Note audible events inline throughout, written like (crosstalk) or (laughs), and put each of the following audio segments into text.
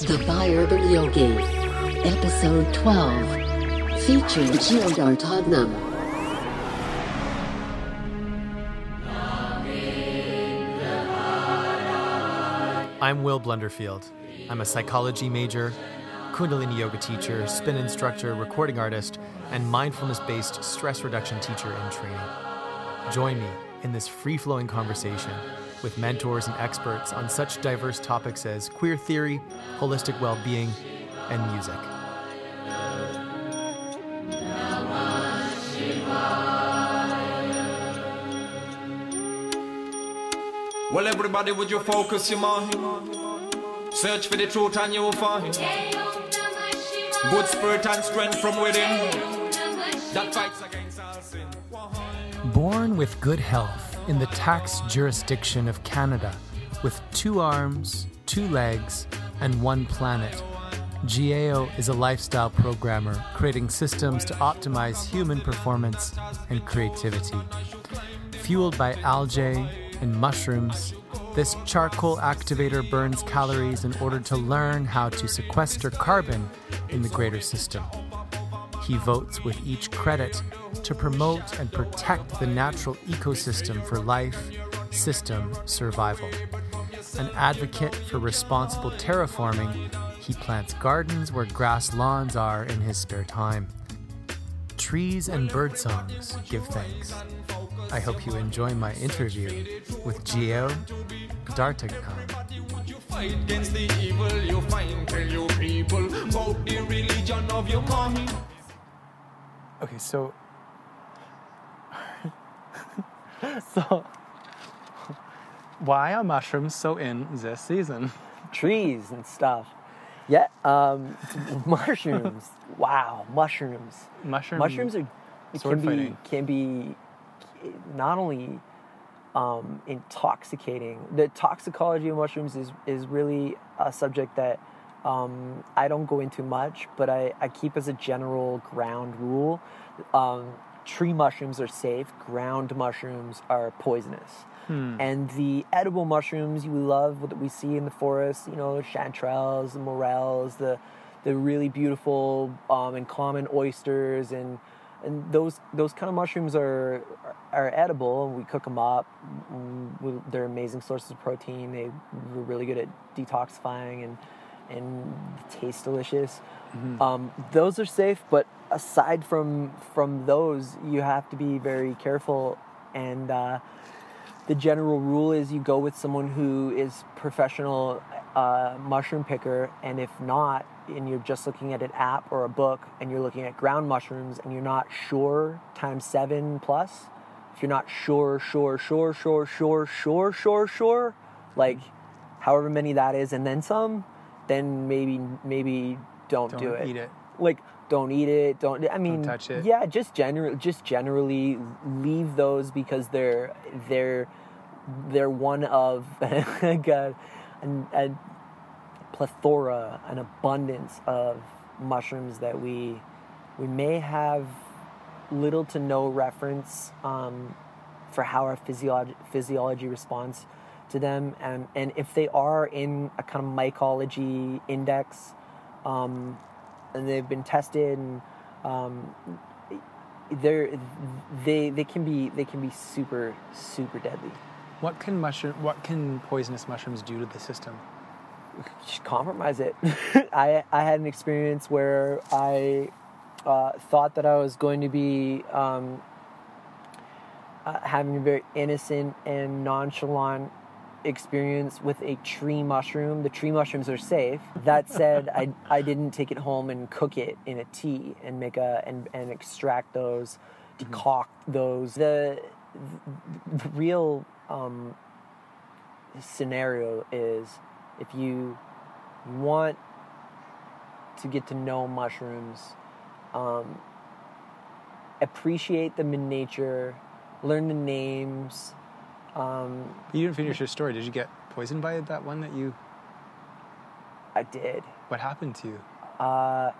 The Bi-Urban Yogi, Episode 12, featuring Jieo d'Artagnam. I'm Will Blunderfield. I'm a psychology major, Kundalini yoga teacher, spin instructor, recording artist, and mindfulness based stress reduction teacher in training. Join me in this free flowing conversation with mentors and experts on such diverse topics as queer theory, holistic well being, and music. Well, everybody, would you focus your mind? Search for the truth and you will find good spirit and strength from within that fights against all sin. Born with good health in the tax jurisdiction of Canada, with two arms, two legs, and one planet, Jieo is a lifestyle programmer creating systems to optimize human performance and creativity. Fueled by algae and mushrooms, this charcoal activator burns calories in order to learn how to sequester carbon in the greater system. He votes with each credit to promote and protect the natural ecosystem for life, system survival. An advocate for responsible terraforming, he plants gardens where grass lawns are in his spare time. Trees and bird songs give thanks. I hope you enjoy my interview with Jieo d'Artagnam. Okay, so (laughs) So, why are mushrooms so in this season? trees and stuff. Yeah, um, (laughs) mushrooms. wow, mushrooms. Mushroom. Mushrooms are it sword can be fighting. can be not only um, intoxicating. The toxicology of mushrooms is is really a subject that um, I don't go into much, but I, I keep as a general ground rule. Um, tree mushrooms are safe. Ground mushrooms are poisonous. And the edible mushrooms we love, what we see in the forest, you know, chanterelles, the morels, the the really beautiful um, and common oysters, and and those those kind of mushrooms are are edible, and we cook them up. Mm, They're amazing sources of protein. They we're really good at detoxifying and and taste delicious. Um, those are safe, but aside from from those, you have to be very careful. And uh, the general rule is you go with someone who is professional uh, mushroom picker, and if not, and you're just looking at an app or a book, and you're looking at ground mushrooms, and you're not sure times seven plus. If you're not sure, sure, sure, sure, sure, sure, sure, sure, like however many that is, and then some, then maybe maybe don't, do it. Don't eat it. Like don't eat it. Don't. I mean, don't touch it. Yeah, just general, just generally leave those because they're they're they're one of (laughs) like a, a plethora, an abundance of mushrooms that we we may have little to no reference um, for how our physiology physiology responds to them, and and if they are in a kind of mycology index, um, and they've been tested and um, they're they they can be they can be super super deadly. What can mushroom? What can poisonous mushrooms do to the system? Just compromise it. (laughs) I I had an experience where I uh, thought that I was going to be um, uh, having a very innocent and nonchalant experience with a tree mushroom. The tree mushrooms are safe. That (laughs) said, I I didn't take it home and cook it in a tea and make a and and extract those, decoct those. The, the real um, scenario is if you want to get to know mushrooms, um, appreciate them in nature, learn the names. Um, You didn't finish your story. Did you get poisoned by that one that you? I did. What happened to you? Uh,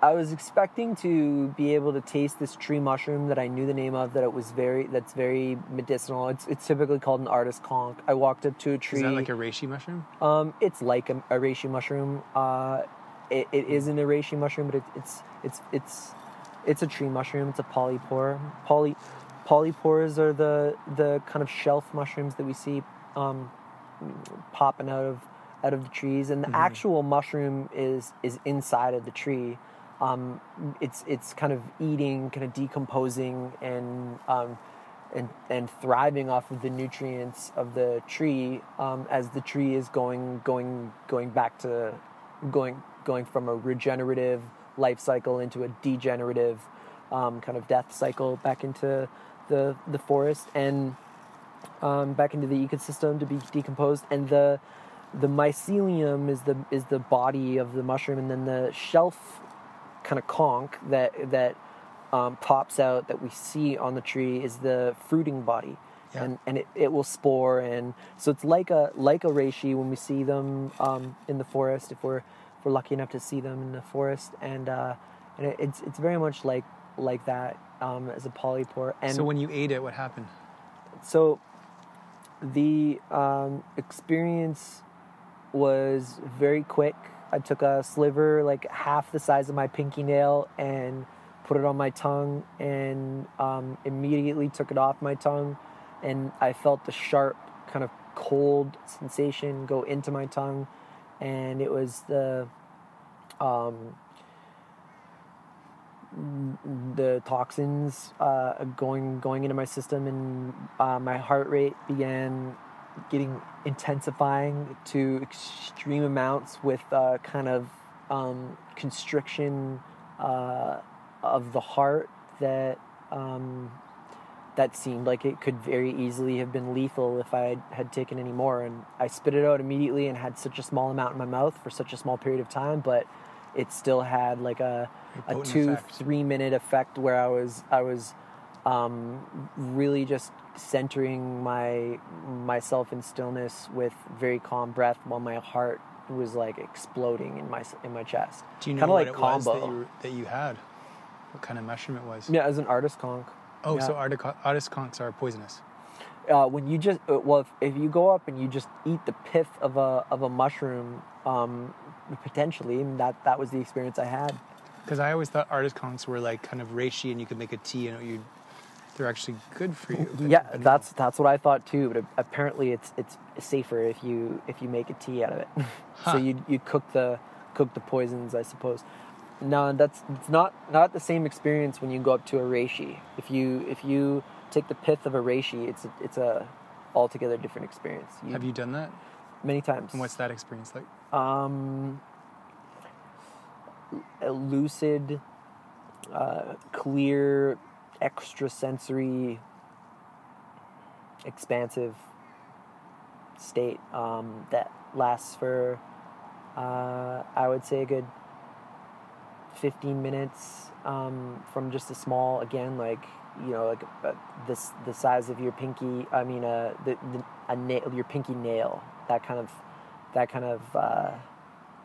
I was expecting to be able to taste this tree mushroom that I knew the name of. That it was very that's very medicinal. It's it's typically called an artist conch. I walked up to a tree. Is that like a reishi mushroom? Um, it's like a, a reishi mushroom. Uh, it, it isn't a reishi mushroom, but it, it's it's it's it's a tree mushroom. It's a polypore. Poly polypores are the the kind of shelf mushrooms that we see um, popping out of out of the trees, and the actual mushroom is is inside of the tree. Um, it's it's kind of eating, kind of decomposing, and um, and and thriving off of the nutrients of the tree um, as the tree is going going going back to going going from a regenerative life cycle into a degenerative um, kind of death cycle back into the the forest and um, back into the ecosystem to be decomposed. And the the mycelium is the is the body of the mushroom. And then the shelf kind of conch that that um, pops out that we see on the tree is the fruiting body. Yeah. and and it, it will spore. And so it's like a like a reishi when we see them um, in the forest if we're if we're lucky enough to see them in the forest. And uh, and it, it's it's very much like like that um, as a polypore and so when you ate it, what happened? so the um, experience was very quick. I took a sliver, like half the size of my pinky nail, and put it on my tongue, and um, immediately took it off my tongue, and I felt the sharp, kind of cold sensation go into my tongue, and it was the um, the toxins uh, going going into my system, and uh, my heart rate began getting intensifying to extreme amounts with uh, kind of um, constriction uh, of the heart that um, that seemed like it could very easily have been lethal if I had, had taken any more. And I spit it out immediately and had such a small amount in my mouth for such a small period of time, but it still had like a a two effect. three minute effect where I was I was um, really just centering my myself in stillness with very calm breath while my heart was like exploding in my in my chest. Do you know Kinda what like it was that you, were- that you had? What kind of mushroom it was? Yeah, as an artist conch. Oh, Yeah. so artic- artist conchs are poisonous. uh, when you just uh, well, if, if you go up and you just eat the pith of a of a mushroom, um, potentially and that that was the experience I had. Because I always thought artist conchs were like kind of reishi, and you could make a tea, and you they're actually good for you. (laughs) yeah, that's that's what I thought too. But apparently, it's it's safer if you if you make a tea out of it. (laughs) Huh. so you you cook the cook the poisons, I suppose. No, that's it's not not the same experience when you go up to a reishi. If you if you take the pith of a reishi, it's a, it's a altogether different experience. You, Have you done that? many times? And what's that experience like? um, lucid, uh, clear, extrasensory, expansive state um, that lasts for, uh, I would say, a good 15 minutes um, from just a small, again, like, you know, like uh, this the size of your pinky. I mean, uh, the, the a nail, your pinky nail. That kind of, that kind of.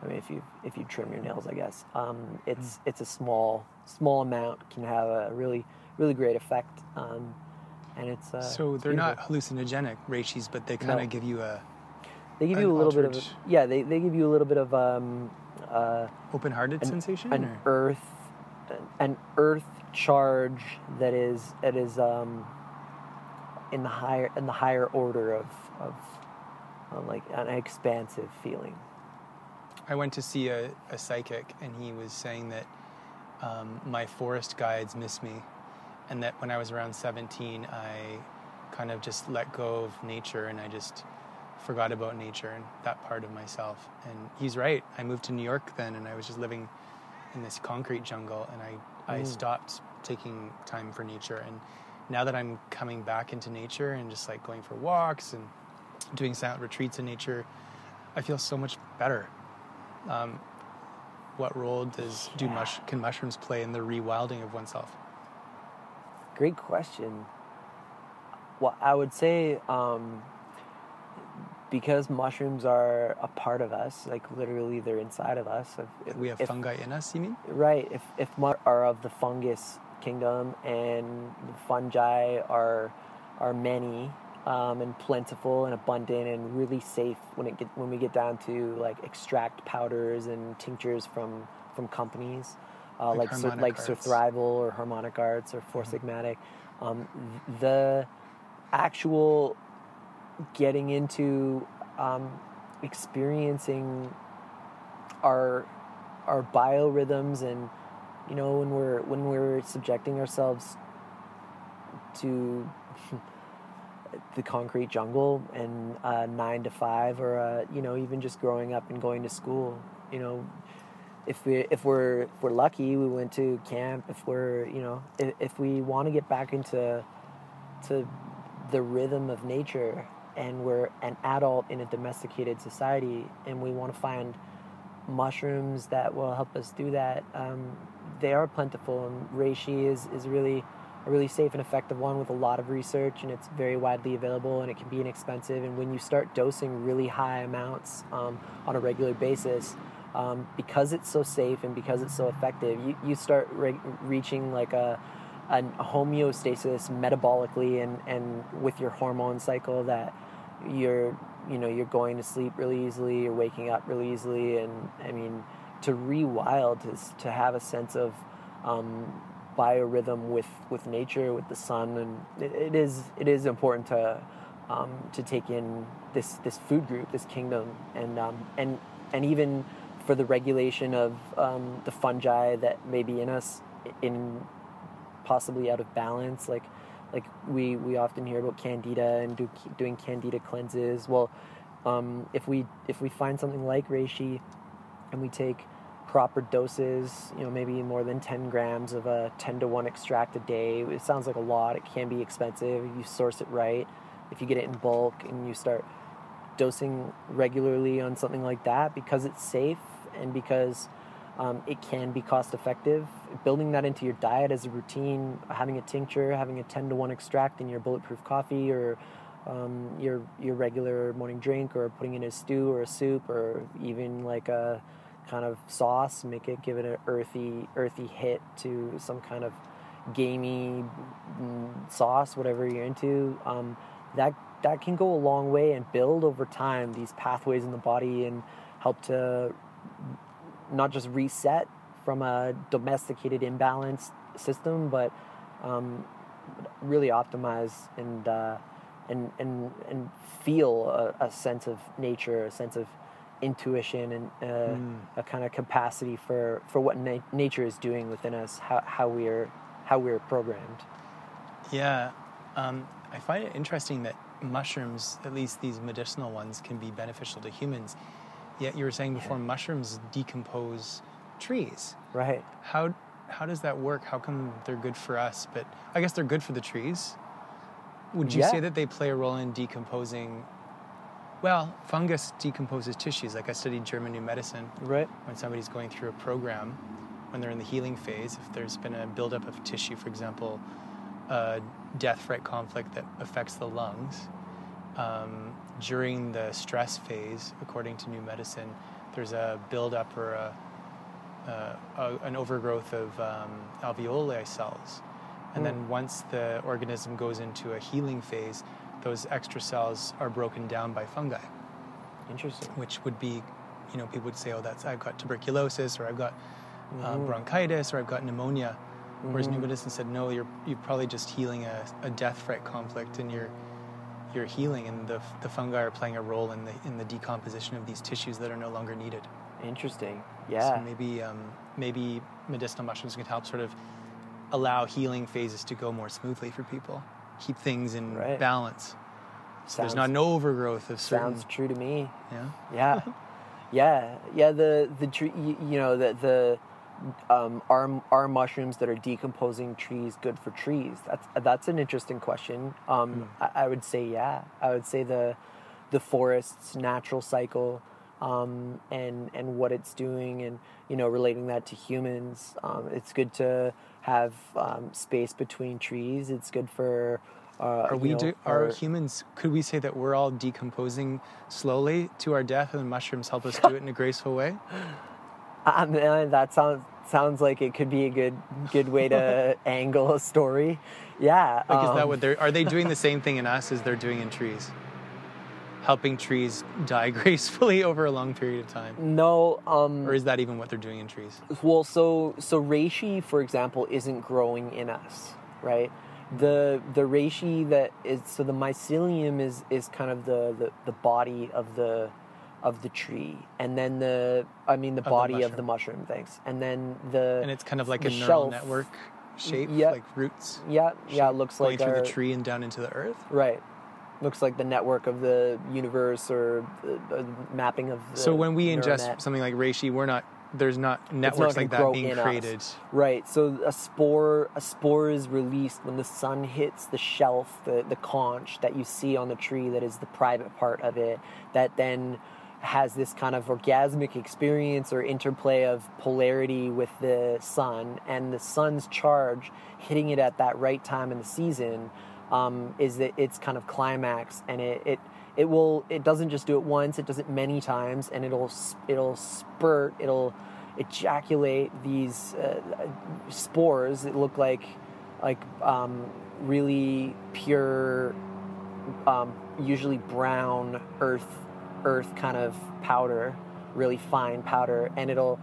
I mean, if you if you trim your nails, I guess um, it's it's a small small amount can have a really really great effect, um, and it's uh, so they're not hallucinogenic reishis, but they kind of No. give you a They give you a little bit of altered- yeah. They, they give you a little bit of um, uh, open-hearted an, sensation. an or- earth an earth charge that is that is um, in the higher in the higher order of of uh, like an expansive feeling. I went to see a, a psychic, and he was saying that um, my forest guides miss me, and that when I was around 17, I kind of just let go of nature and I just forgot about nature and that part of myself. And he's right. I moved to New York then, and I was just living in this concrete jungle, and I, I stopped taking time for nature. And now that I'm coming back into nature and just like going for walks and doing silent retreats in nature, I feel so much better. Um, what role does do mush can mushrooms play in the rewilding of oneself? Great question. Well, I would say um, because mushrooms are a part of us, like literally they're inside of us. If, We have if- fungi in us, you mean? Right. If if are of the fungus kingdom and the fungi are are many um, and plentiful and abundant and really safe when it get when we get down to like extract powders and tinctures from from companies uh, Like like Sur- like. Mm-hmm. Surthrival or Harmonic Arts or Four Sigmatic. Um, the actual getting into um, experiencing our our biorhythms and you know when we're when we're subjecting ourselves to (laughs) the concrete jungle and nine to five or you know even just growing up and going to school you know. If we if we're if we're lucky we went to camp. If we're you know if, if we want to get back into to the rhythm of nature and we're an adult in a domesticated society and we want to find mushrooms that will help us do that um, they are plentiful and reishi is, is really a really safe and effective one with a lot of research and it's very widely available and it can be inexpensive. And when you start dosing really high amounts um, on a regular basis um, because it's so safe and because it's so effective you, you start re- reaching like a, a homeostasis metabolically and, and with your hormone cycle that you're you know you're going to sleep really easily you're waking up really easily. And i mean to rewild is to have a sense of um, biorhythm with with nature with the sun and it, it is it is important to um, to take in this this food group this kingdom and um, and and even for the regulation of um, the fungi that may be in us in possibly out of balance like like we we often hear about candida and do, doing candida cleanses. Well um, if we if we find something like reishi and we take proper doses you know maybe more than 10 grams of a 10 to 1 extract a day. It sounds like a lot. It can be expensive. If you source it right. If you get it in bulk and you start dosing regularly on something like that because it's safe and because um, it can be cost effective. Building that into your diet as a routine, having a tincture, having a 10 to 1 extract in your bulletproof coffee or um, your, your regular morning drink, or putting in a stew or a soup, or even like a kind of sauce, make it give it an earthy, earthy hit to some kind of gamey sauce, whatever you're into. Um, that that can go a long way and build over time these pathways in the body and help to not just reset from a domesticated imbalance system, but um, really optimize and uh, and and and feel a, a sense of nature, a sense of intuition, and uh, a kind of capacity for for what na- nature is doing within us, how how we're how we're programmed. Yeah, um, I find it interesting that mushrooms, at least these medicinal ones, can be beneficial to humans. Yet you were saying before, mushrooms decompose trees. Right. How how does that work? How come they're good for us, but I guess they're good for the trees? Would you Yeah. say that they play a role in decomposing? Well, fungus decomposes tissues. Like I studied German new medicine, Right. when somebody's going through a program, when they're in the healing phase, if there's been a buildup of tissue, for example, a death threat conflict that affects the lungs, um, during the stress phase, according to new medicine, there's a buildup or a, uh, a, an overgrowth of um, alveoli cells. And then once the organism goes into a healing phase, those extra cells are broken down by fungi Interesting. which would be, you know, people would say, oh, that's I've got tuberculosis or I've got uh, bronchitis or I've got pneumonia. Whereas New Medicine said, no, you're you're probably just healing a, a death threat conflict, and you're you're healing, and the the fungi are playing a role in the in the decomposition of these tissues that are no longer needed. Interesting. Yeah. So maybe um, maybe medicinal mushrooms can help sort of allow healing phases to go more smoothly for people, keep things in Right. balance. So there's not an overgrowth of certain. Sounds true to me. yeah. Yeah, (laughs) yeah, yeah. The the tree, you, you know, the the um, are are mushrooms that are decomposing trees good for trees? That's that's an interesting question. Um, I, I would say yeah. I would say the the forest's natural cycle um, and and what it's doing, and you know, relating that to humans. Um, it's good to have um, space between trees. It's good for Uh, Are we know, do, are our- humans? Could we say that we're all decomposing slowly to our death, and the mushrooms help us do it in a (laughs) graceful way? Uh, that sounds sounds like it could be a good good way to (laughs) angle a story. Yeah. Like, is that um, what they're? Are they doing the (laughs) same thing in us as they're doing in trees? Helping trees die (laughs) gracefully over a long period of time, No. Um, or is that even what they're doing in trees? Well, so so reishi, for example, isn't growing in us, right? The the reishi that is so the mycelium is is kind of the the, the body of the of the tree, and then the I mean the the body of the mushroom. Thanks, and then the And it's kind of like a neural shelf- network shape, Yep. like roots. yeah yeah it looks like going like through our, the tree and down into the earth. right. Looks like the network of the universe or the, the mapping of. The So when we ingest net. something like reishi, we're not. There's not networks gonna like that being in us. created. Right. So a spore a spore is released when the sun hits the shelf, the, the conch that you see on the tree that is the private part of it, that then has this kind of orgasmic experience or interplay of polarity with the sun and the sun's charge hitting it at that right time in the season um, is that its kind of climax and it, it it will it doesn't just do it once it does it many times and it'll it'll spurt it'll ejaculate these uh, spores that look like like um, really pure um, usually brown earth earth kind of powder really fine powder and it'll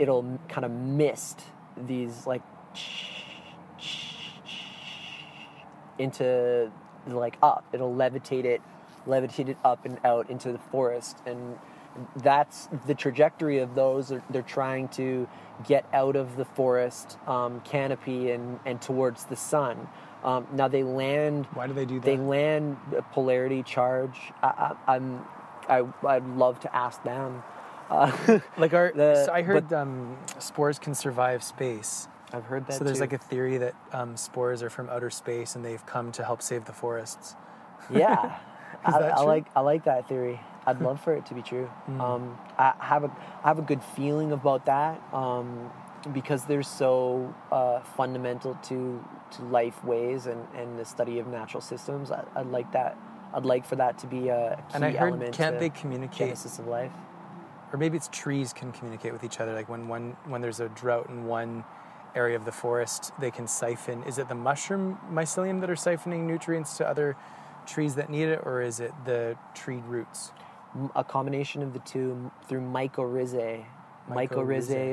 it'll kind of mist these like into like up. It'll levitate it levitate it up and out into the forest. And that's the trajectory of those. They're, they're trying to get out of the forest um, canopy and, and towards the sun. Um, now they land Why do they do that? they land a polarity charge. I, I, i'm I, i'd love to ask them. Uh, (laughs) like our, the- so I heard but- um, spores can survive space. I've heard that So there's too. like a theory that um, spores are from outer space and they've come to help save the forests. Yeah, (laughs) I, I like I like that theory. I'd love for it to be true. Um, I have a I have a good feeling about that um, because they're so uh, fundamental to to life ways and, and the study of natural systems. I, I'd like that. I'd like for that to be a key And I heard, element. can't they communicate? Genesis of life. Or maybe it's trees can communicate with each other. Like when one when there's a drought in one area of the forest, they can siphon. Is it the mushroom mycelium that are siphoning nutrients to other trees that need it, or is it the tree roots? A combination of the two through mycorrhizae. Mycorrhizae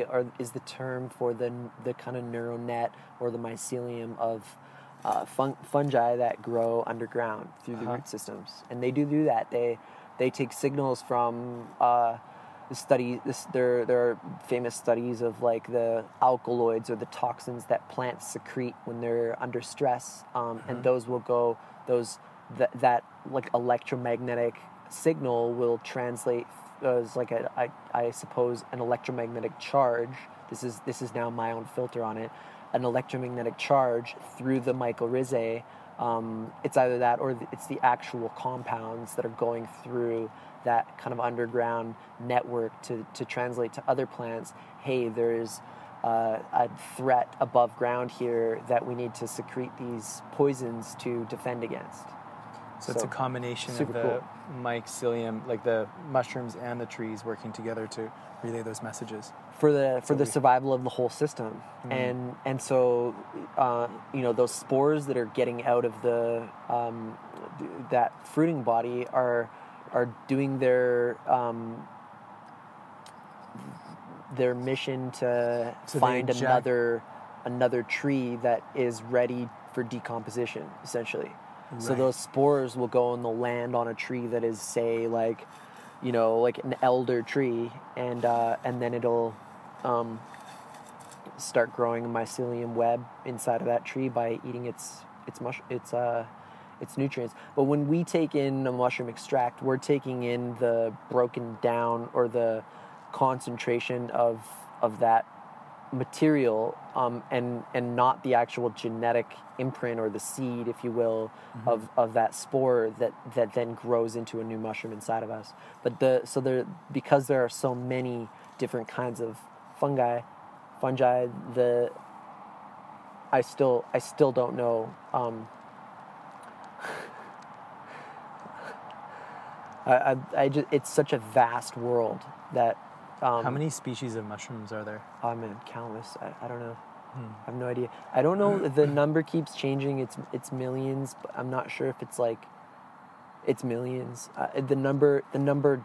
Mycorrhizae. are, is the term for the the kind of neural net or the mycelium of uh, fun, fungi that grow underground through the Uh-huh. root systems, and they do do that. They they take signals from uh, the study. This, there there are famous studies of like the alkaloids or the toxins that plants secrete when they're under stress, um, and those will go those that that like electromagnetic signal will translate as like a I, I suppose an electromagnetic charge. This is this is now my own filter on it. An electromagnetic charge through the mycorrhizae. Um, it's either that or it's the actual compounds that are going through that kind of underground network to, to translate to other plants. Hey, there's uh, a threat above ground here that we need to secrete these poisons to defend against. So, it's a combination of the cool. mycelium, like the mushrooms and the trees working together to relay those messages. For the for the survival of the whole system. And and so uh, you know those spores that are getting out of the um, th- that fruiting body are are doing their um, their mission to So find another another tree that is ready for decomposition essentially. So those spores will go and they'll land on a tree that is say like you know like an elder tree and uh, and then it'll um, start growing a mycelium web inside of that tree by eating its its mush its uh its nutrients but when we take in a mushroom extract we're taking in the broken down or the concentration of of that material um, and and not the actual genetic imprint or the seed, if you will, of, of that spore that that then grows into a new mushroom inside of us. But the so there because there are so many different kinds of fungi, fungi. The I still I still don't know. Um, (laughs) I, I, I just, it's such a vast world that. Um, How many species of mushrooms are there? I mean, countless. I, I don't know. Hmm. I have no idea. I don't know. (clears throat) the number keeps changing. It's it's millions. But I'm not sure if it's like it's millions. Uh, the number the number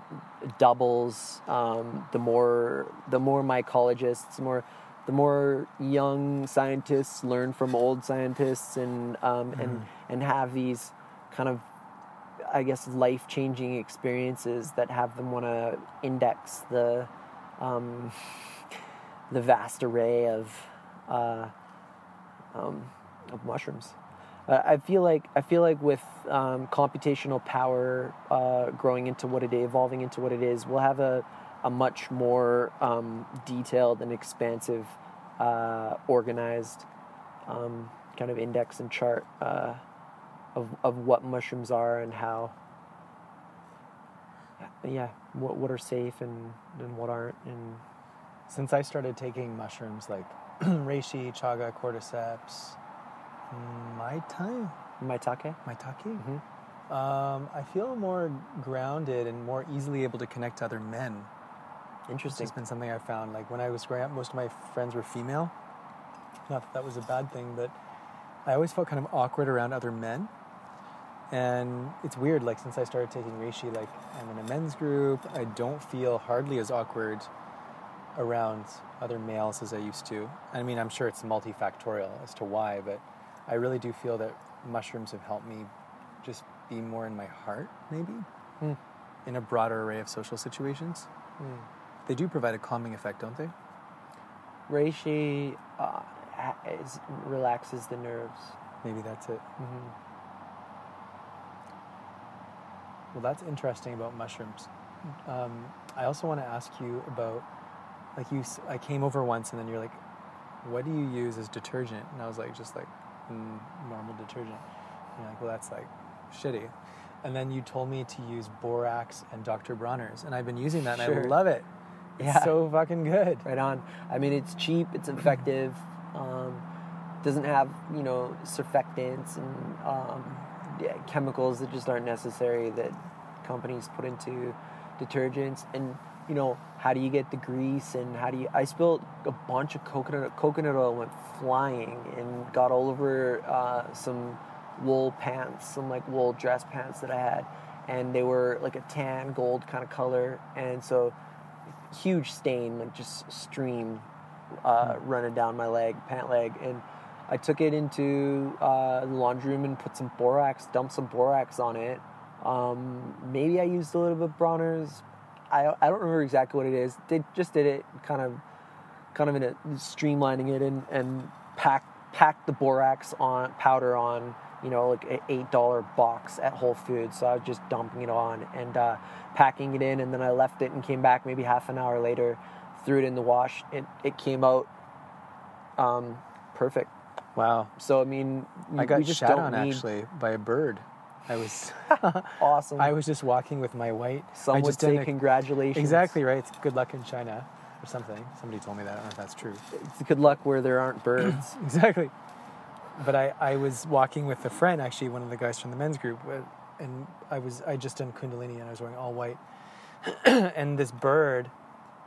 doubles. Um, the more the more mycologists, the more the more young scientists learn from old scientists and um, and and have these kind of I guess life changing experiences that have them want to index the um, the vast array of uh, um, of mushrooms. Uh, I feel like I feel like with um, computational power uh, growing into what it is, evolving into what it is, we'll have a a much more um, detailed and expansive, uh, organized um, kind of index and chart uh, of of what mushrooms are and how. Yeah, what what are safe and and what aren't, and Since I started taking mushrooms like (clears throat) reishi, chaga, cordyceps, maitake, maitake. maitake, um, I feel more grounded and more easily able to connect to other men. Interesting. It's been something I found. Like when I was growing up, most of my friends were female. Not that that was a bad thing, but I always felt kind of awkward around other men. And it's weird, like since I started taking reishi, like I'm in a men's group, I don't feel hardly as awkward around other males as I used to. I mean, I'm sure it's multifactorial as to why, but I really do feel that mushrooms have helped me just be more in my heart, maybe, Hmm. in a broader array of social situations. They do provide a calming effect, don't they? Reishi uh, is, relaxes the nerves. Maybe that's it. Mm-hmm. Well, that's interesting about mushrooms. Um, I also want to ask you about, like you, I came over once and then you're like, what do you use as detergent? And I was like, just like mm, normal detergent. And you're like, well, that's like shitty. And then you told me to use borax and Dr. Bronner's, and I've been using that and I love it. It's Yeah. so fucking good. Right on. I mean, it's cheap. It's effective. Um, doesn't have you know surfactants and um, yeah, chemicals that just aren't necessary that companies put into detergents. And you know, how do you get the grease and how do you? I spilled a bunch of coconut coconut oil went flying and got all over uh, some wool pants, some like wool dress pants that I had, and they were like a tan gold kind of color, and so huge stain, like just stream uh, running down my leg, pant leg, and I took it into uh, the laundry room and put some borax, dumped some borax on it. Um, maybe I used a little bit of Bronner's. I, I don't remember exactly what it is. They just did it kind of kind of in a streamlining it and and pack packed the borax on powder on you know like an eight dollar box at Whole Foods. So I was just dumping it on and uh, packing it in, and then I left it and came back maybe half an hour later, threw it in the wash. It it came out um, perfect. Wow. So I mean, I you- got we just shat don't on need actually by a bird. I was (laughs) awesome. I was just walking with my white. Some I would say a- congratulations. Exactly right. It's good luck in China or something. Somebody told me that. I don't know if that's true. It's good luck where there aren't birds. (clears throat) exactly. But I, I was walking with a friend, actually, one of the guys from the men's group, and I was I just done Kundalini and I was wearing all white, (clears throat) and this bird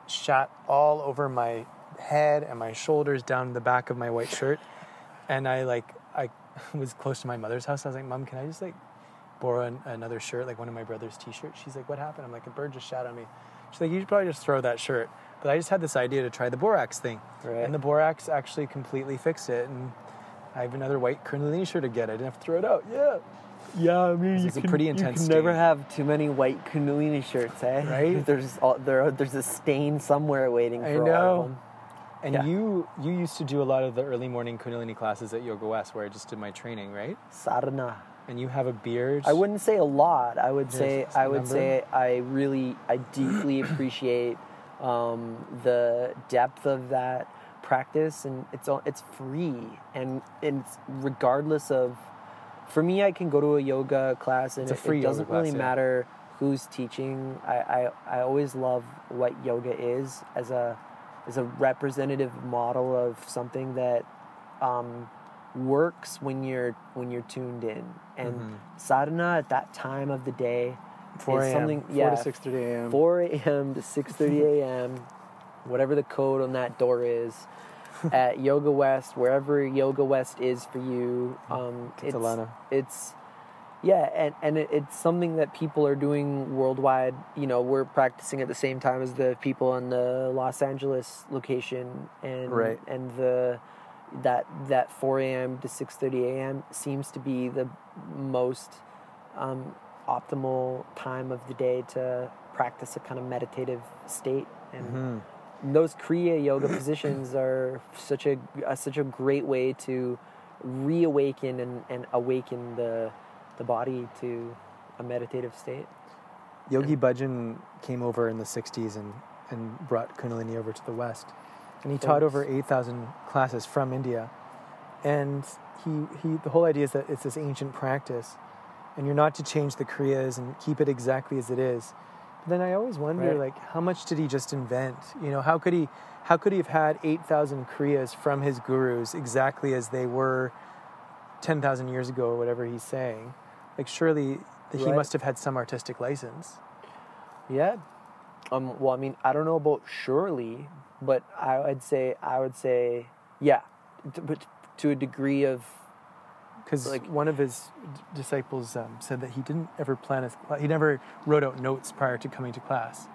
shot all over my head and my shoulders down the back of my white shirt, and I like I (laughs) was close to my mother's house. I was like, Mom, can I just like borrow an, another shirt, like one of my brother's t-shirts? She's like, What happened? I'm like, a bird just shot on me. She's like, You should probably just throw that shirt. But I just had this idea to try the borax thing, Right. and the borax actually completely fixed it. And I have another white Kundalini shirt to get. I didn't have to throw it out. Yeah. Yeah, I mean, It's a pretty intense You can never stain. have too many white Kundalini shirts, eh? Right? (laughs) There's all, there. There's a stain somewhere waiting for I all know. of them. And Yeah. you you used to do a lot of the early morning Kundalini classes at Yoga West, where I just did my training, right? Sadhana. And you have a beard. I wouldn't say a lot. I would say I would number? say I really I deeply (clears throat) appreciate um, the depth of that practice, and it's all it's free, and it's regardless of. For me, I can go to a yoga class, and it, free it doesn't class, really yeah. matter who's teaching. I, I I always love what yoga is as a as a representative model of something that um, works when you're when you're tuned in and Mm-hmm. sadhana at that time of the day 4 is a.m. something 4 yeah to 6:30 a.m. 4 a.m. to 6:30 a.m. whatever the code on that door is at (laughs) Yoga West, wherever Yoga West is for you. Um, it's Atlanta. it's yeah, and and it, it's something that people are doing worldwide. You know, we're practicing at the same time as the people in the Los Angeles location, and Right. and the that that 4 a.m. to 6:30 a.m. seems to be the most um, optimal time of the day to practice a kind of meditative state and Mm-hmm. those kriya yoga positions are such a, a such a great way to reawaken and, and awaken the the body to a meditative state Yogi Bhajan came over in the 60s and, and brought Kundalini over to the West. And he taught over 8,000 classes from India. And he, he, the whole idea is that it's this ancient practice. And you're not to change the Kriyas and keep it exactly as it is. But then I always wonder, Right. like, how much did he just invent? You know, how could he, how could he have had 8,000 Kriyas from his gurus exactly as they were 10,000 years ago or whatever he's saying? Like, surely he must have had some artistic license. yeah um well i mean i don't know about surely but i would say i would say yeah but to a degree of because Like- one of his d- disciples um, said that he didn't ever plan his he never wrote out notes prior to coming to class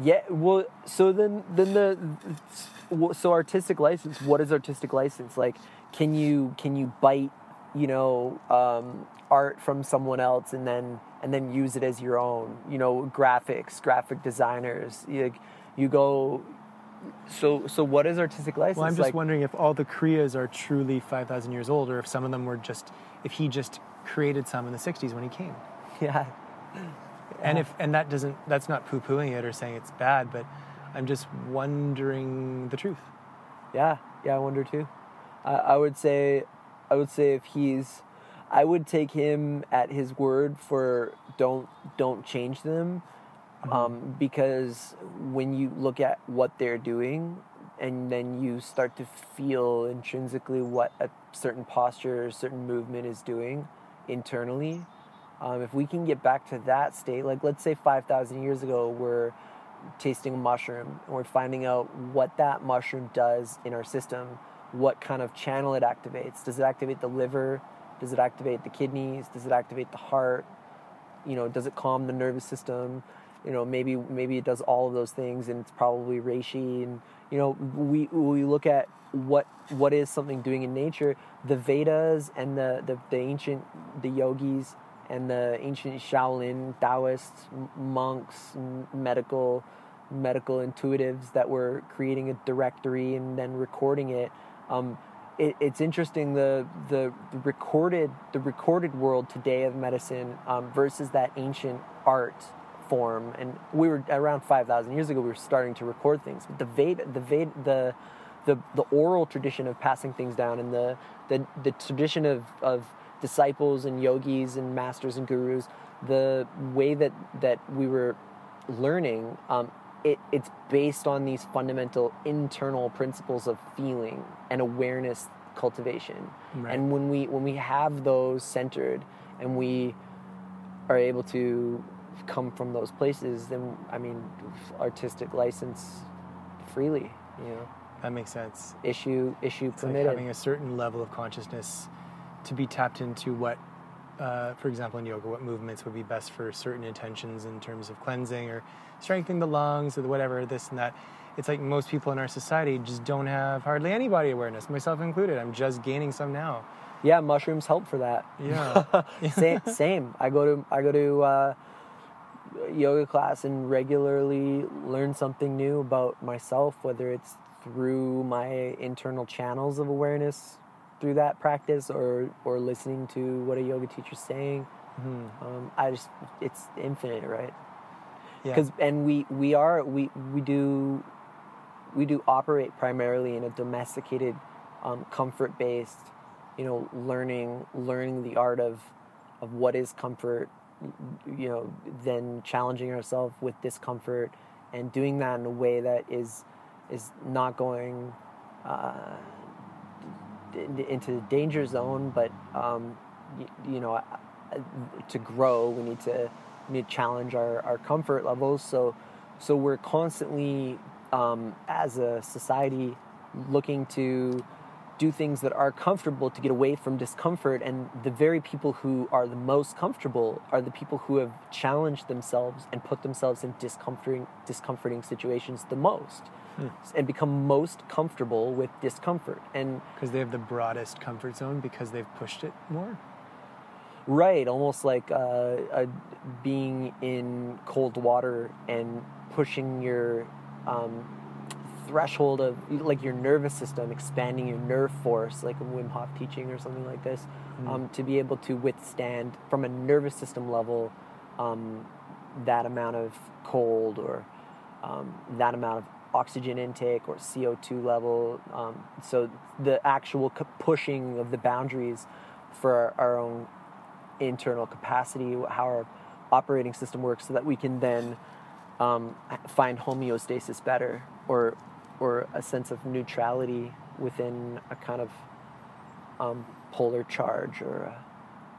Yeah, well, so then then the so artistic license. What is artistic license? Like, can you can you bite, you know, um, art from someone else and then and then use it as your own? You know, graphics, graphic designers. You, you go. So so what is artistic license? well i'm just like, wondering if all the kriyas are truly 5000 years old or if some of them were just if he just created some in the 60s when he came (laughs) Yeah, and if and that doesn't that's not poo-pooing it or saying it's bad but i'm just wondering the truth Yeah, yeah, I wonder too. I, I would say, I would say if he's, I would take him at his word for don't don't change them, um, because when you look at what they're doing, and then you start to feel intrinsically what a certain posture or certain movement is doing internally. Um, if we can get back to that state, like let's say 5,000 years ago, we're tasting a mushroom and we're finding out what that mushroom does in our system, what kind of channel it activates. Does it activate the liver? Does it activate the kidneys? Does it activate the heart? You know, does it calm the nervous system? You know, maybe maybe it does all of those things, and it's probably reishi. And you know, we we look at what what is something doing in nature. The Vedas and the the, the ancient the yogis and the ancient Shaolin Taoists, monks, medical medical intuitives that were creating a directory and then recording it. Um, it it's interesting the, the the recorded the recorded world today of medicine um, versus that ancient art form. And we were around five thousand years ago. We were starting to record things, but the Veda the Veda the the, the oral tradition of passing things down and the, the, the tradition of, of disciples and yogis and masters and gurus, the way that, that we were learning, um, it, it's based on these fundamental internal principles of feeling and awareness cultivation. Right. And when we when we have those centered and we are able to come from those places, then I mean, artistic license freely, you know that makes sense issue issue it's like having a certain level of consciousness to be tapped into what uh, for example in yoga what movements would be best for certain intentions in terms of cleansing or strengthening the lungs or whatever this and that it's like most people in our society just don't have hardly any body awareness myself included i'm just gaining some now yeah, mushrooms help for that. yeah (laughs) same, same. I go to I go to uh, yoga class and regularly learn something new about myself, whether it's through my internal channels of awareness through that practice or or listening to what a yoga teacher's saying. Um, I just it's infinite, right? yeah because and we we are we we do we do operate primarily in a domesticated um, comfort based you know learning learning the art of of what is comfort you know then challenging ourselves with discomfort and doing that in a way that is is not going uh, into the danger zone but um, you, you know to grow. We need to we need to challenge our, our comfort levels. So so we're constantly um, as a society looking to do things that are comfortable to get away from discomfort and the very people who are the most comfortable are the people who have challenged themselves and put themselves in discomforting discomforting situations the most and become most comfortable with discomfort. And Because they have the broadest comfort zone because they've pushed it more. Right, almost like uh, uh, being in cold water and pushing your um, threshold of like your nervous system, expanding your nerve force, like a Wim Hof teaching or something like this, um, to be able to withstand from a nervous system level um, that amount of cold or um, that amount of oxygen intake or CO2 level. Um, so the actual c- pushing of the boundaries for our, our own internal capacity, how our operating system works, so that we can then um, find homeostasis better or or a sense of neutrality within a kind of um, polar charge or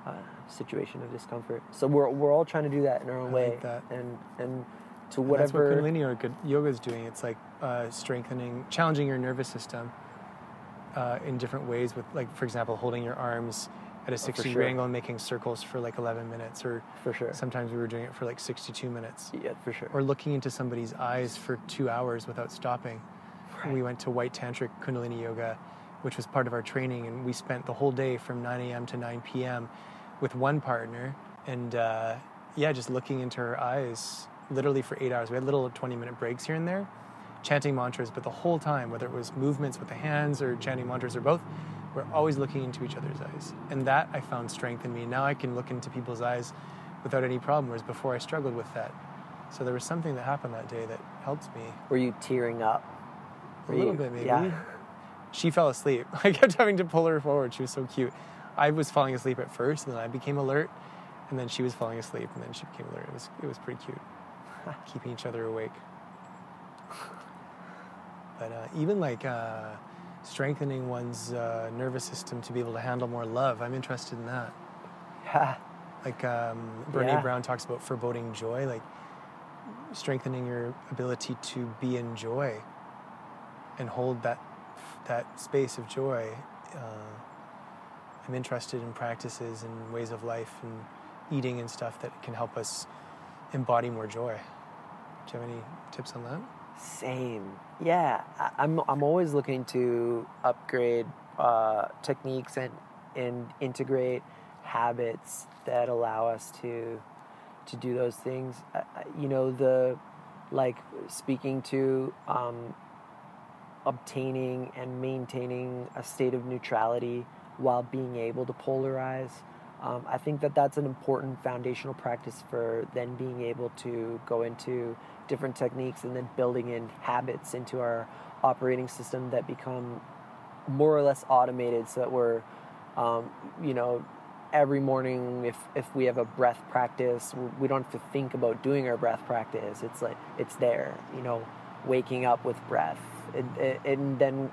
a, a situation of discomfort. So we're we're all trying to do that in our own I way, like and and to And That's what. Kundalini yoga, is doing. It's like uh, strengthening, challenging your nervous system uh, in different ways. With like, for example, holding your arms at a 60 degree Oh, sure. angle and making circles for like 11 minutes, or For sure. sometimes we were doing it for like 62 minutes, yeah, for sure. or looking into somebody's eyes for two hours without stopping. We went to White Tantric Kundalini Yoga, which was part of our training, and we spent the whole day from 9 a.m. to 9 p.m. with one partner, and uh, yeah, just looking into her eyes literally for eight hours. We had little 20 minute breaks here and there, chanting mantras, but the whole time, whether it was movements with the hands or chanting mantras or both, we're always looking into each other's eyes. And that I found strength in me. Now I can look into people's eyes without any problem, whereas before I struggled with that. So there was something that happened that day that helped me. Were you tearing up? A little you- bit, maybe. Yeah. (laughs) She fell asleep. (laughs) I kept having to pull her forward. She was so cute. I was falling asleep at first, and then I became alert, and then she was falling asleep, and then she became alert. It was it was pretty cute, (laughs) keeping each other awake. (laughs) But uh, even like uh, strengthening one's uh, nervous system to be able to handle more love, I'm interested in that. Yeah. Like um, Brene Yeah. Brown talks about foreboding joy, like strengthening your ability to be in joy and hold that that space of joy. Uh, I'm interested in practices and ways of life and eating and stuff that can help us embody more joy. Do you have any tips on that? Same. Yeah, I, I'm. I'm always looking to upgrade uh, techniques and and integrate habits that allow us to to do those things. I- you know, the like speaking to um, obtaining and maintaining a state of neutrality while being able to polarize. Um, I think that that's an important foundational practice for then being able to go into different techniques and then building in habits into our operating system that become more or less automated so that we're, um, you know, every morning if, if we have a breath practice, we don't have to think about doing our breath practice. It's like, it's there, you know, waking up with breath. And, and then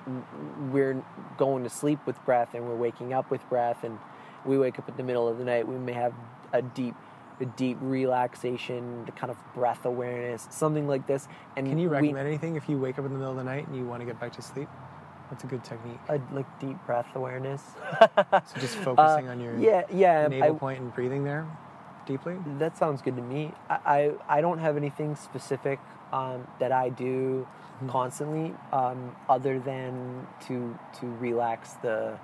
we're going to sleep with breath and we're waking up with breath and we wake up in the middle of the night we may have a deep a deep relaxation the kind of breath awareness something like this and Can you we- recommend anything if you wake up in the middle of the night and you want to get back to sleep? That's a good technique? a, like deep breath awareness So just (laughs) focusing on your Uh, yeah yeah navel I- point and breathing there deeply. That sounds good to me. I, I, I don't have anything specific um, that I do Mm-hmm. constantly um, other than to to relax the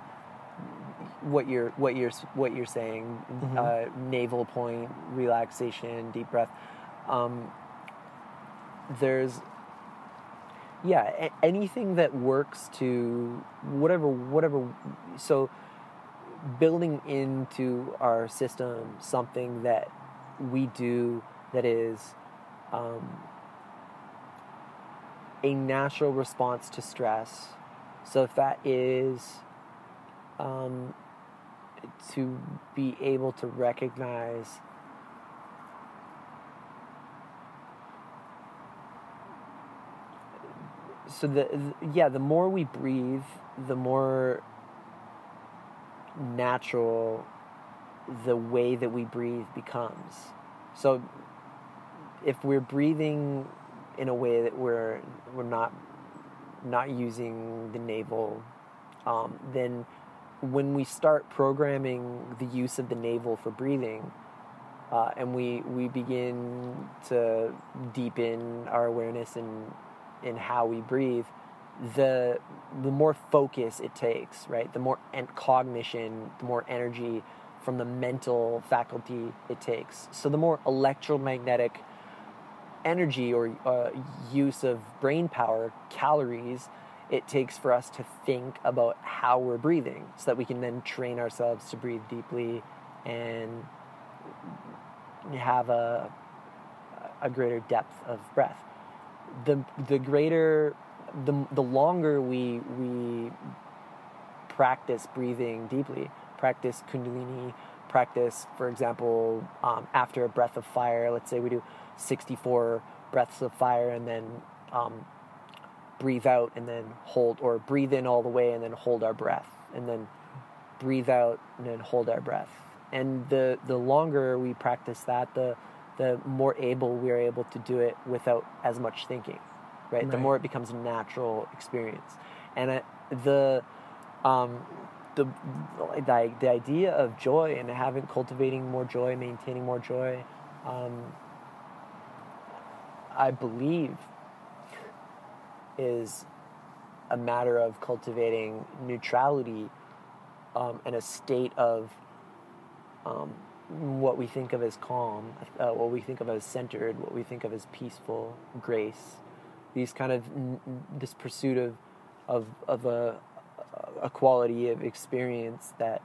what you're what you're what you're saying Mm-hmm. uh, navel point relaxation deep breath um, there's yeah a- anything that works to whatever whatever so building into our system something that we do that is um, a natural response to stress. So if that is um, to be able to recognize so the, yeah the more we breathe the more natural the way that we breathe becomes. So if we're breathing in a way that we're we're not not using the navel, um, then when we start programming the use of the navel for breathing, uh, and we we begin to deepen our awareness in in how we breathe, the the more focus it takes, right? The more en- cognition, the more energy from the mental faculty it takes. So the more electromagnetic energy or uh, use of brain power, calories, it takes for us to think about how we're breathing so that we can then train ourselves to breathe deeply and have a, a greater depth of breath. The, the greater, the, the longer we, we practice breathing deeply, practice Kundalini, practice, for example, um, after a breath of fire, let's say we do 64 breaths of fire and then um, breathe out and then hold, or breathe in all the way and then hold our breath, and then breathe out and then hold our breath. And the, the longer we practice that, the, the more able we are able to do it without as much thinking, right? The more it becomes a natural experience. And the, um, the, the, the idea of joy and having cultivating more joy, maintaining more joy, um, I believe is a matter of cultivating neutrality um, and a state of um, what we think of as calm, uh, what we think of as centered, what we think of as peaceful, grace. These kind of this pursuit of of of a a quality of experience that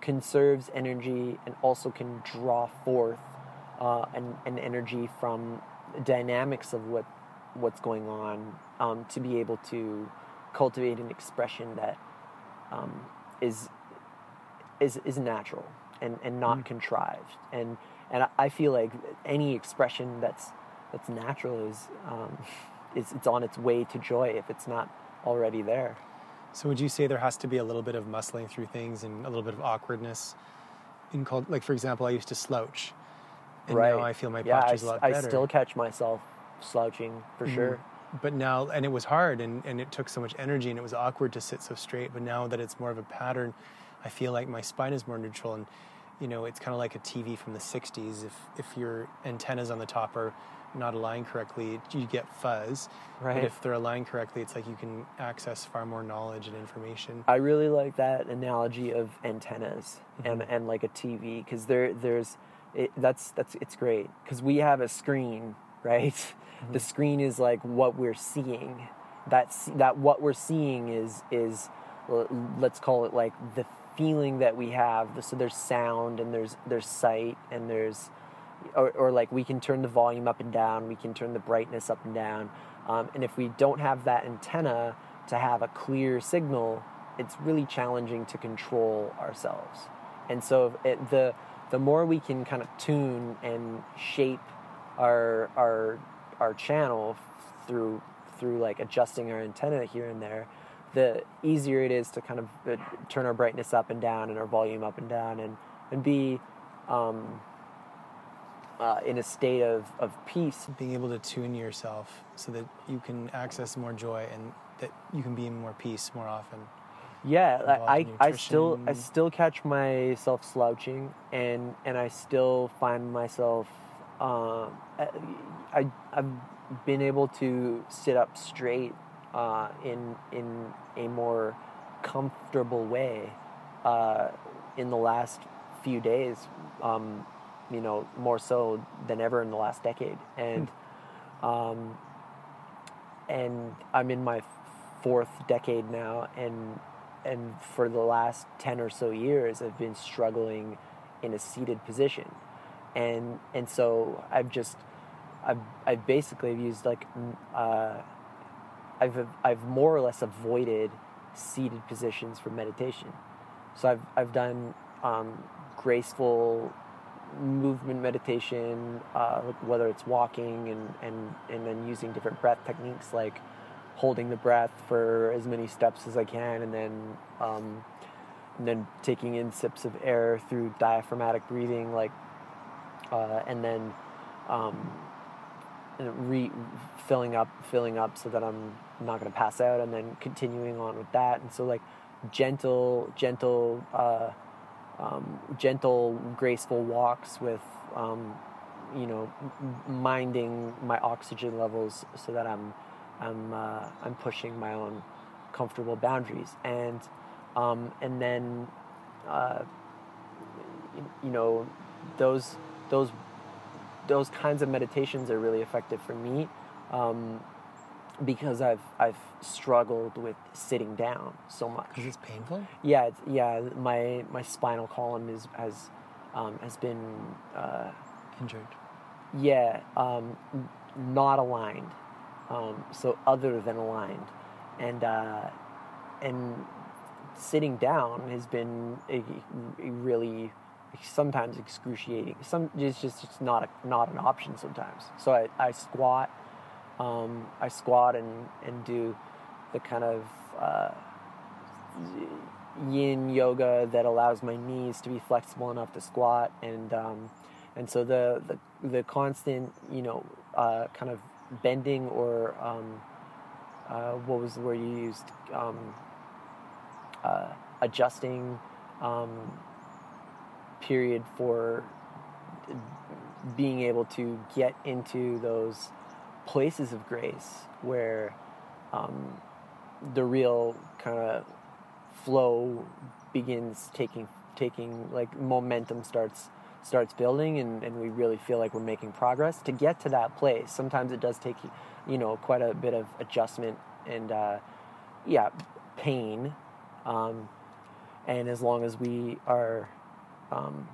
conserves energy and also can draw forth uh, an, an energy from dynamics of what what's going on um, to be able to cultivate an expression that um, is is is natural and, and not contrived and and I- feel like any expression that's that's natural is um, (laughs) is it's on its way to joy if it's not already there. So would you say there has to be a little bit of muscling through things and a little bit of awkwardness in called like for example I used to slouch. And now I feel my yeah, I, posture's a lot I still catch myself slouching for sure. but now and it was hard and, and it took so much energy and it was awkward to sit so straight but now that it's more of a pattern i feel like my spine is more neutral and you know it's kind of like a tv from the 60s if if your antennas on the top are not aligned correctly you get fuzz Right. but if they're aligned correctly it's like you can access far more knowledge and information I really like that analogy of antennas and, Mm-hmm. and like a TV because there there's it, that's that's it's great because we have a screen right? Mm-hmm. the screen is like what we're seeing. That's that what we're seeing is is let's call it like the feeling that we have. So there's sound and there's there's sight and there's or, or like we can turn the volume up and down. We can turn the brightness up and down. Um, and if we don't have that antenna to have a clear signal it's really challenging to control ourselves. And so it, the the more we can kind of tune and shape our our our channel through through like adjusting our antenna here and there the easier it is to kind of uh, turn our brightness up and down and our volume up and down and and be um, uh, in a state of, of peace being able to tune yourself so that you can access more joy and that you can be in more peace more often Yeah, I, I, I still I still catch myself slouching, and and I still find myself. Um, I I've been able to sit up straight uh, in in a more comfortable way uh, in the last few days. Um, you know, more so than ever in the last decade, and um, and I'm in my fourth decade now, and and for the last ten or so years, I've been struggling in a seated position, and and so I've just I've I've basically used like uh, I've I've more or less avoided seated positions for meditation, so I've I've done um, graceful movement meditation, uh, whether it's walking and, and, and then using different breath techniques like holding the breath for as many steps as I can and then um, and then taking in sips of air through diaphragmatic breathing, like, uh, and then um, re filling up, filling up, so that I'm not going to pass out, and then continuing on with that, and so like gentle, gentle, uh, um, gentle, graceful walks with, um, you know, minding my oxygen levels, so that I'm, I'm, uh, I'm pushing my own comfortable boundaries, and, um, and then, uh, you, you know, those, those, those kinds of meditations are really effective for me. Um, because I've I've struggled with sitting down so much. Is this painful? Yeah, it's, yeah. My my spinal column is has um, has been uh, Injured. yeah um, not aligned. Um, so other than aligned, and uh, and sitting down has been a, a really sometimes excruciating. Some it's just it's not a, not an option sometimes. So I, I squat. Um, I squat and, and do the kind of uh, yin yoga that allows my knees to be flexible enough to squat and um, and so the, the the constant you know uh, kind of bending or um, uh, what was the word you used um, uh, adjusting um, period for being able to get into those places of grace where um, the real kind of flow begins taking taking like momentum starts starts building and, and we really feel like we're making progress to get to that place. Sometimes it does take you know quite a bit of adjustment and uh, yeah pain um, and as long as we are um,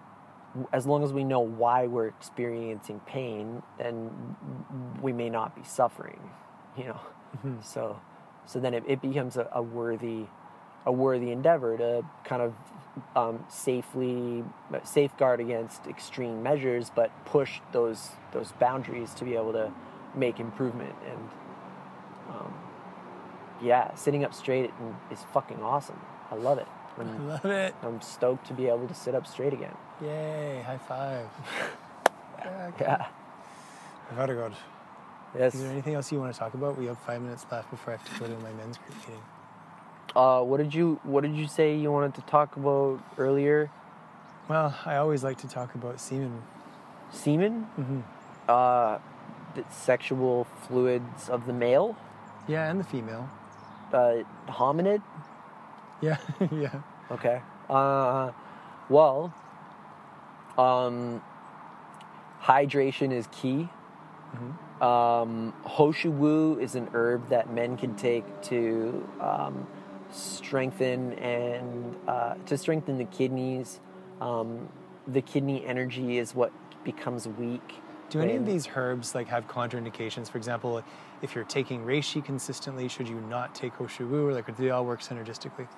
as long as we know why we're experiencing pain, then we may not be suffering, you know. So, so then it, it becomes a, a worthy, a worthy endeavor to kind of um, safely safeguard against extreme measures, but push those those boundaries to be able to make improvement. And um, yeah, sitting up straight is fucking awesome. I love it. I I'm, love it. I'm stoked to be able to sit up straight again. Yay! High five. (laughs) yeah. Yeah. Very good. Yes. Is there anything else you want to talk about? We have five minutes left before I have to go to my men's group meeting. Uh, what did you What did you say you wanted to talk about earlier? Well, I always like to talk about semen. Semen. Mm-hmm. Uh, the sexual fluids of the male. Yeah, and the female. Uh, hominid. Yeah, (laughs) yeah. Okay. Uh, well, um, hydration is key. Um, Hoshu is an herb that men can take to um, strengthen and uh, to strengthen the kidneys. Um, the kidney energy is what becomes weak. Do any of these herbs like have contraindications? For example, if you're taking reishi consistently, should you not take hoshu or like do they all work synergistically?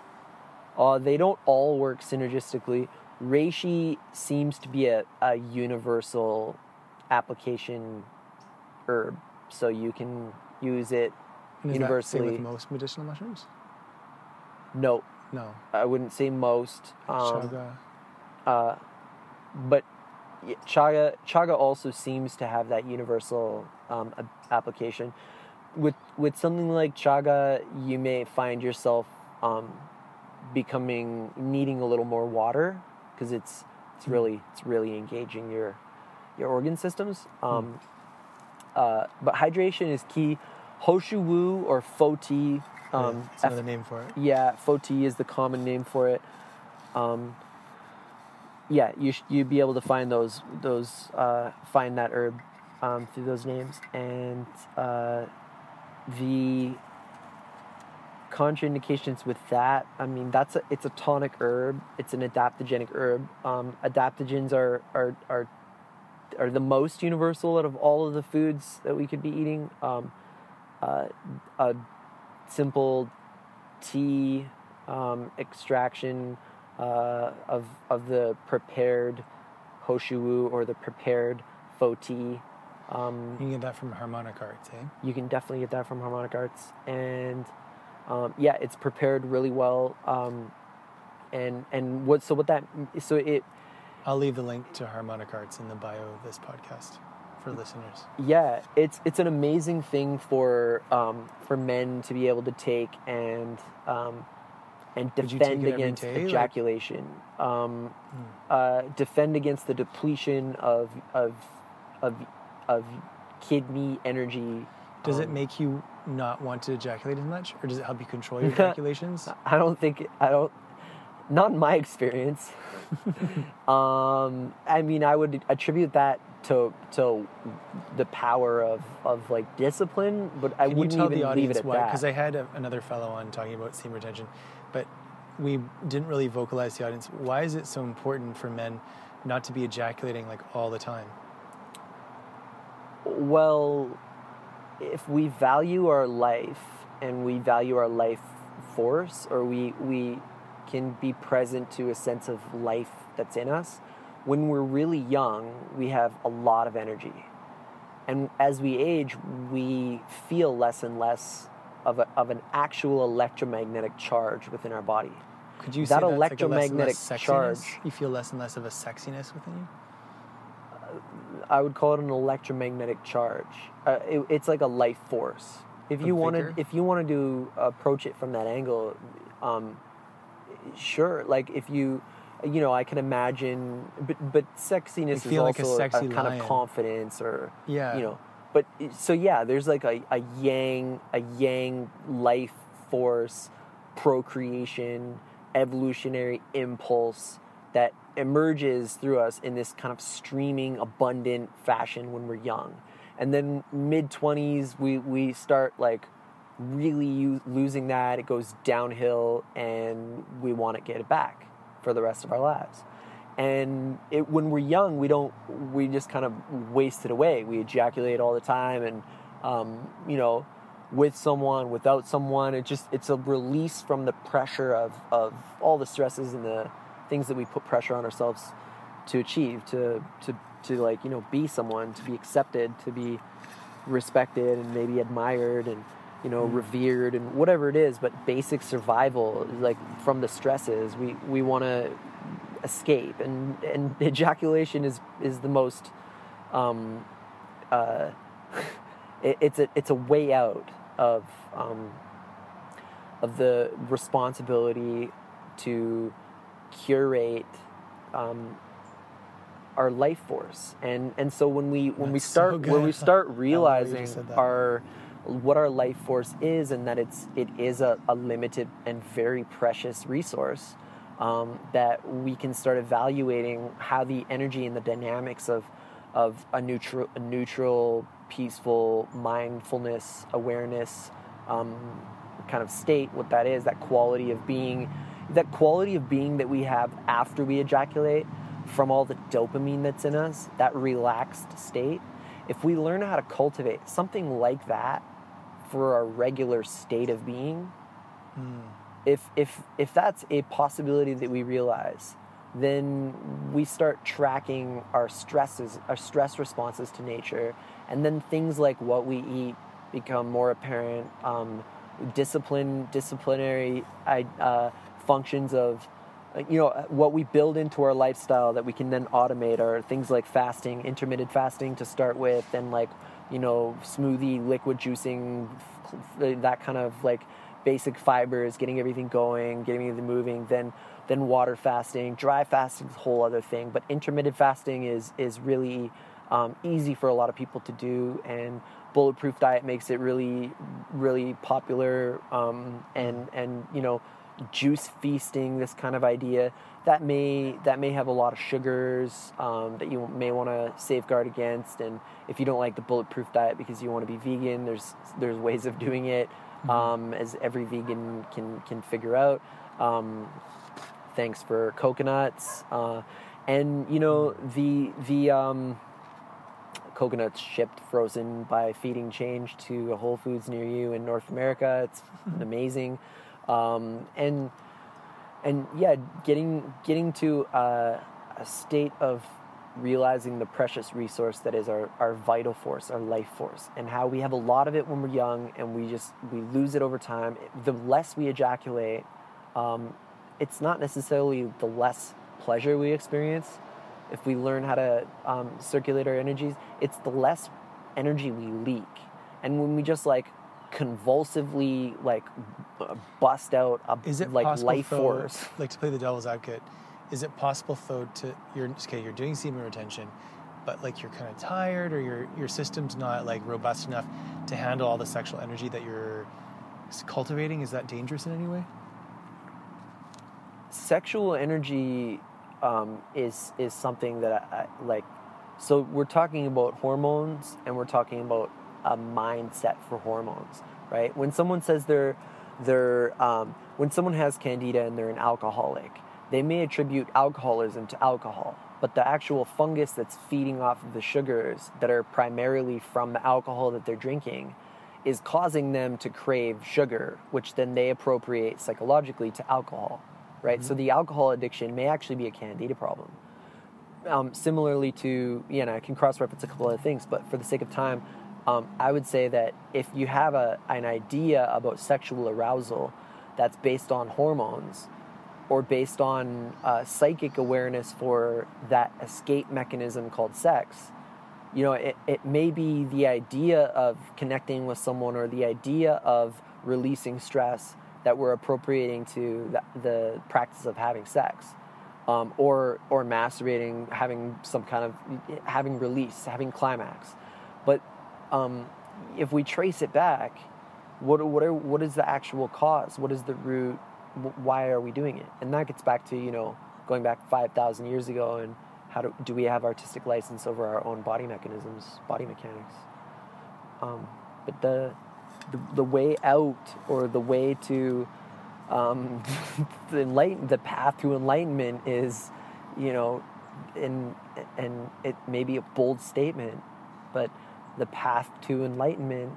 Uh, they don't all work synergistically. Reishi seems to be a, a universal application herb, so you can use it universally. with most medicinal mushrooms? no, No. I wouldn't say most. Um, Chaga. uh, but chaga chaga also seems to have that universal um, application. With with something like chaga, you may find yourself um, becoming needing a little more water because it's it's really it's really engaging your your organ systems. Um, uh, but hydration is key. Ho Shou Wu or Foti. Um, yeah, another name for it. yeah, Foti is the common name for it. Um, yeah, you sh- you'd be able to find those those uh, find that herb um, through those names, and uh, the contraindications with that. I mean, that's a it's a tonic herb. It's an adaptogenic herb. Um, adaptogens are are are are the most universal out of all of the foods that we could be eating. Um, uh, a simple tea um, extraction uh, of of the prepared hoshu or the prepared Foti. Um, You can get that from Harmonic Arts, eh? you can definitely get that from Harmonic Arts, and um, yeah, it's prepared really well. Um, and and what so what that so it I'll leave the link to Harmonic Arts in the bio of this podcast for listeners. yeah it's it's an amazing thing for um, for men to be able to take and um, and Would you take defend against day, like- ejaculation um, uh, defend against the depletion of of of of kidney energy Does it um, make you not want to ejaculate as much, or does it help you control your (laughs) ejaculations? I don't think I don't. Not in my experience. (laughs) um, I mean, I would attribute that to to the power of, of like discipline, but I Can you wouldn't tell even the leave audience it at why? Because I had a, another fellow on talking about semen retention, but we didn't really vocalize the audience. Why is it so important for men not to be ejaculating like all the time? Well, if we value our life and we value our life force, or we we can be present to a sense of life that's in us, when we're really young, we have a lot of energy. And as we age, we feel less and less of, a, of an actual electromagnetic charge within our body. Could you That say that's like less electromagnetic less charge. You feel less and less of a sexiness within you. I would call it an electromagnetic charge. Uh, it, it's like a life force. If you wanted, if you wanted to approach it from that angle, um, sure. Like if you, you know, I can imagine, but but sexiness is like a also sexy kind lion. of confidence, or Yeah. you know. But so yeah, there's like a, a yang, a yang life force, procreation, evolutionary impulse that emerges through us in this kind of streaming, abundant fashion when we're young. And then mid 20s, we, we start like really losing that. It goes downhill and we want to get it back for the rest of our lives. And it, when we're young, we don't, we just kind of waste it away. We ejaculate all the time and, um, you know, with someone, without someone. It just it's a release from the pressure of of all the stresses and the things that we put pressure on ourselves to achieve, to to to like you know be someone, to be accepted, to be respected and maybe admired and you know revered and whatever it is. But basic survival, like from the stresses, we we want to escape, and and (laughs) ejaculation is is the most. Um, uh, (laughs) it, it's a it's a way out of um, of the responsibility to curate um, our life force. And and so when we when we That's so start when we (laughs) start I love that you just realizing our what our life force is and that it's it is a, a limited and very precious resource um, that we can start evaluating how the energy and the dynamics of of a neutral a neutral peaceful mindfulness awareness um, kind of state what that is that quality of being that quality of being that we have after we ejaculate from all the dopamine that's in us that relaxed state if we learn how to cultivate something like that for our regular state of being if if if that's a possibility that we realize then we start tracking our stresses our stress responses to nature. And then things like what we eat become more apparent um, discipline disciplinary uh, functions of you know what we build into our lifestyle that we can then automate are things like fasting intermittent fasting to start with and like you know smoothie liquid juicing that kind of like basic fibers getting everything going getting everything moving then then water fasting dry fasting is a whole other thing but intermittent fasting is is really um, easy for a lot of people to do and bulletproof diet makes it really really popular um, and and you know juice feasting this kind of idea that may that may have a lot of sugars um, that you may want to safeguard against. And if you don't like the bulletproof diet because you want to be vegan there's there's ways of doing it um, as every vegan can can figure out. Um, thanks for coconuts uh, and you know the the um, coconuts shipped frozen by feeding change to Whole Foods near you in North America. It's amazing, um, and and yeah, getting getting to uh, a state of realizing the precious resource that is our, our vital force, our life force, and how we have a lot of it when we're young, and we just we lose it over time. The less we ejaculate, um, it's not necessarily the less pleasure we experience if we learn how to um, circulate our energies. It's the less energy we leak, and when we just like convulsively like b- bust out a Is it like possible, life though, force. (laughs) like to play the devil's advocate? Is it possible though to you're okay? You're doing semen retention, but like you're kind of tired, or your your system's not like robust enough to handle all the sexual energy that you're cultivating. Is that dangerous in any way? sexual energy um, is is something that I, I like. So we're talking about hormones, and we're talking about a mindset for hormones, right? When someone says they're they're um, when someone has candida and they're an alcoholic, they may attribute alcoholism to alcohol, but the actual fungus that's feeding off of the sugars that are primarily from the alcohol that they're drinking is causing them to crave sugar, which then they appropriate psychologically to alcohol, right? So the alcohol addiction may actually be a candida problem. Um, similarly to, you know, I can cross reference a couple other things, but for the sake of time, um, I would say that if you have a, an idea about sexual arousal that's based on hormones or based on uh, psychic awareness for that escape mechanism called sex, you know, it, it may be the idea of connecting with someone or the idea of releasing stress that we're appropriating to the, the practice of having sex. Um, or or masturbating, having some kind of having release, having climax, but um, if we trace it back, what what are what is the actual cause? What is the root? Why are we doing it? And that gets back to you know going back five thousand years ago and how do, do we have artistic license over our own body mechanisms, body mechanics? Um, but the, the the way out or the way to um, (laughs) the enlighten the path to enlightenment is, you know, and and it may be a bold statement, but the path to enlightenment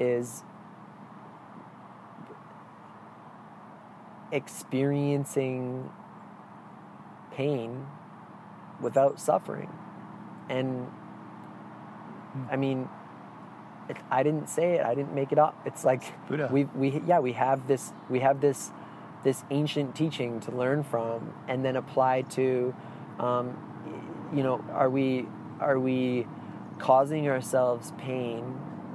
is experiencing pain without suffering. And I mean, it, I didn't say it. I didn't make it up. It's like Buddha. we we yeah we have this we have this this ancient teaching to learn from and then apply to um, you know are we are we causing ourselves pain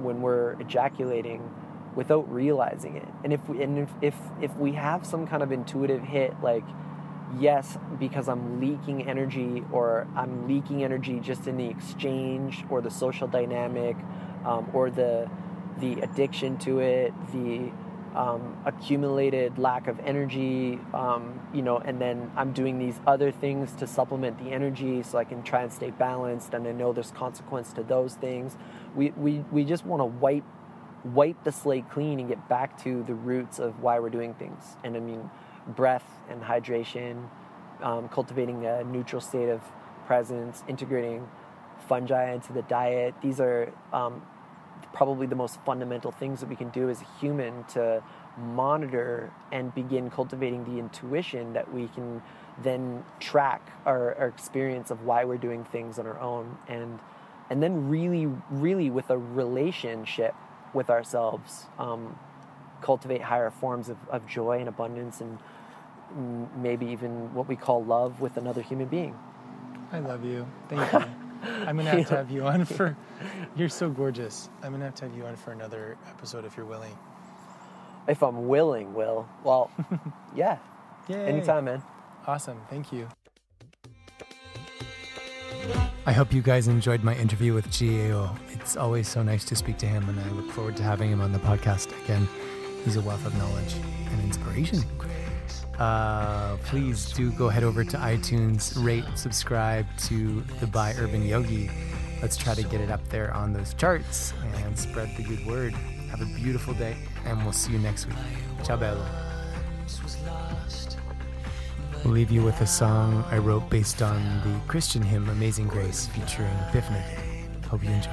when we're ejaculating without realizing it. And if we and if if, if we have some kind of intuitive hit like yes because i'm leaking energy or i'm leaking energy just in the exchange or the social dynamic um, or the the addiction to it the um, accumulated lack of energy um, you know and then i'm doing these other things to supplement the energy so i can try and stay balanced and i know there's consequence to those things. We we, we just want to wipe wipe the slate clean and get back to the roots of why we're doing things. And i mean breath and hydration um, cultivating a neutral state of presence integrating fungi into the diet. These are um, probably the most fundamental things that we can do as a human to monitor and begin cultivating the intuition that we can then track our, our experience of why we're doing things on our own and and then really really with a relationship with ourselves um, cultivate higher forms of, of joy and abundance and maybe even what we call love with another human being I love you. Thank you. (laughs) I'm gonna have to have you on for. You're so gorgeous. I'm gonna have to have you on for another episode if you're willing. if i'm willing will well (laughs) yeah Yay. anytime man Awesome. Thank you. I hope you guys enjoyed my interview with Jieo. It's always so nice to speak to him, and I look forward to having him on the podcast again. He's a wealth of knowledge and inspiration. Uh, please do go head over to iTunes, rate, subscribe to the By Urban Yogi. Let's try to get it up there on those charts and spread the good word. Have a beautiful day, and we'll see you next week. Ciao, bello. We'll leave you with a song I wrote based on the Christian hymn Amazing Grace featuring Biff. Hope you enjoy.